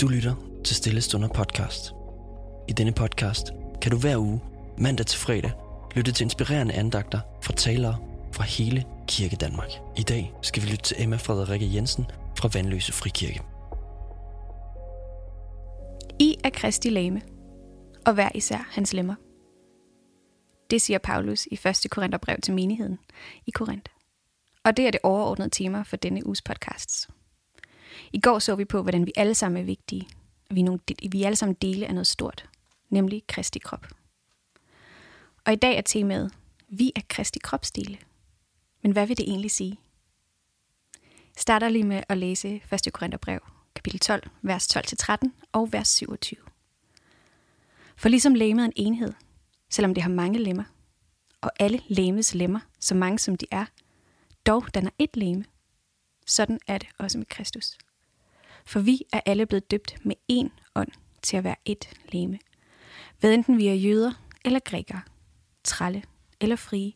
Du lytter til Stillestunder podcast. I denne podcast kan du hver uge, mandag til fredag, lytte til inspirerende andagter fra talere fra hele Kirke Danmark. I dag skal vi lytte til Emma Frederikke Jensen fra Vandløse Frikirke. I er Kristi lame, og hver især hans lemmer. Det siger Paulus i 1. Korintherbrev til menigheden i Korinth. Og det er det overordnede tema for denne uges podcasts. I går så vi på, hvordan vi alle sammen er vigtige. Vi er, nogle, vi er alle sammen dele af noget stort, nemlig Kristi krop. Og i dag er temaet, vi er Kristi kropsdele. Men hvad vil det egentlig sige? Jeg starter lige med at læse 1. Korintherbrev, kapitel 12, vers 12-13 og vers 27. For ligesom læmet er en enhed, selvom det har mange lemmer, og alle læmets lemmer, så mange som de er, dog danner et læme. Sådan er det også med Kristus. For vi er alle blevet døbt med én ånd til at være et leme. Hvad enten vi er jøder eller grækere, tralle eller frie,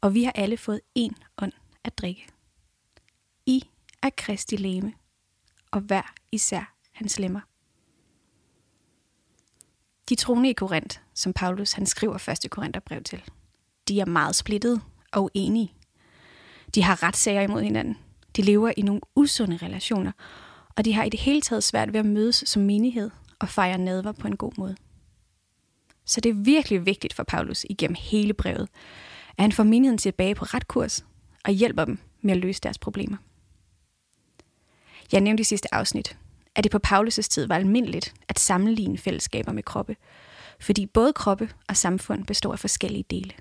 og vi har alle fået én ånd at drikke. I er Kristi leme, og hver især hans lemmer. De troende i Korinth, som Paulus han skriver første Korintherbrev til, de er meget splittede og uenige. De har retssager imod hinanden. De lever i nogle usunde relationer, og de har i det hele taget svært ved at mødes som menighed og fejre nadver på en god måde. Så det er virkelig vigtigt for Paulus igennem hele brevet, at han får menigheden tilbage på ret kurs og hjælper dem med at løse deres problemer. Jeg nævnte i sidste afsnit, at det på Paulus' tid var almindeligt at sammenligne fællesskaber med kroppe, fordi både kroppe og samfund består af forskellige dele.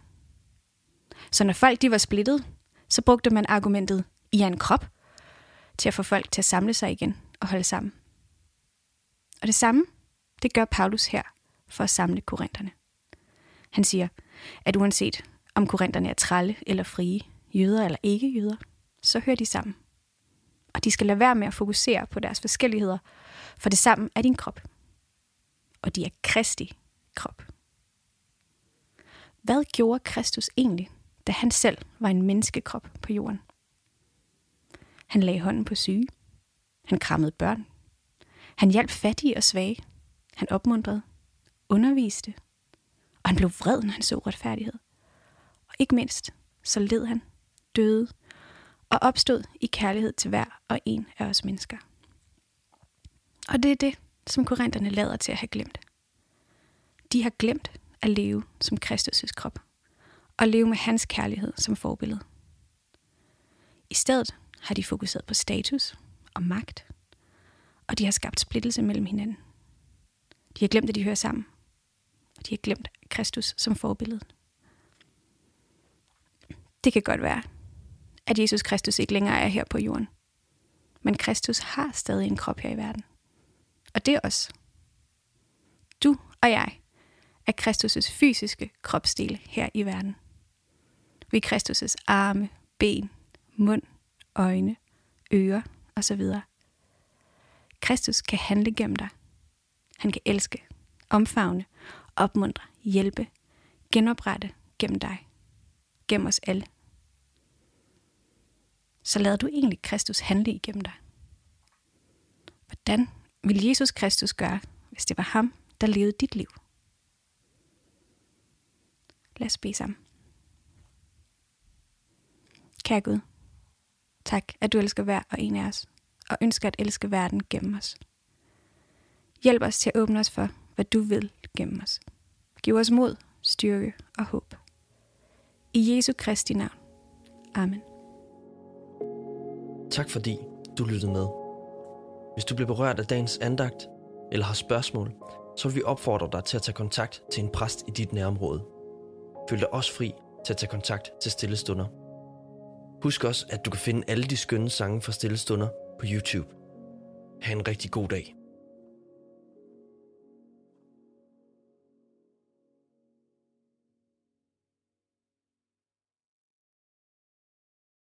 Så når folk de var splittet, så brugte man argumentet, I er en krop, til at få folk til at samle sig igen og holde sammen. Og det samme, det gør Paulus her for at samle korinterne. Han siger, at uanset om korinterne er tralle eller frie, jøder eller ikke jøder, så hører de sammen. Og de skal lade være med at fokusere på deres forskelligheder, for det sammen er din krop. Og de er Kristi krop. Hvad gjorde Kristus egentlig, da han selv var en menneskekrop på jorden? Han lagde hånden på syge. Han krammede børn. Han hjalp fattige og svage. Han opmuntrede, underviste, og han blev vred, når han så retfærdighed. Og ikke mindst, så led han, døde og opstod i kærlighed til hver og en af os mennesker. Og det er det, som korinterne lader til at have glemt. De har glemt at leve som Kristus' krop, og leve med hans kærlighed som forbillede. I stedet har de fokuseret på status og magt, og de har skabt splittelse mellem hinanden. De har glemt, at de hører sammen, og de har glemt Kristus som forbillede. Det kan godt være, at Jesus Kristus ikke længere er her på jorden. Men Kristus har stadig en krop her i verden. Og det er os. Du og jeg er Kristus' fysiske kropsdele her i verden. Vi er Kristus' arme, ben, mund, øjne, ører osv. Kristus kan handle gennem dig. Han kan elske, omfavne, opmuntre, hjælpe, genoprette gennem dig. Gennem os alle så lader du egentlig Kristus handle igennem dig. Hvordan vil Jesus Kristus gøre, hvis det var ham, der levede dit liv? Lad os bede sammen. Kære Gud, tak, at du elsker hver og en af os, og ønsker at elske verden gennem os. Hjælp os til at åbne os for, hvad du vil gennem os. Giv os mod, styrke og håb. I Jesu Kristi navn. Amen. Tak fordi du lyttede med. Hvis du blev berørt af dagens andagt eller har spørgsmål, så vil vi opfordre dig til at tage kontakt til en præst i dit nærområde. Føl dig også fri til at tage kontakt til Stillestunder. Husk også, at du kan finde alle de skønne sange fra Stillestunder på YouTube. Ha' en rigtig god dag.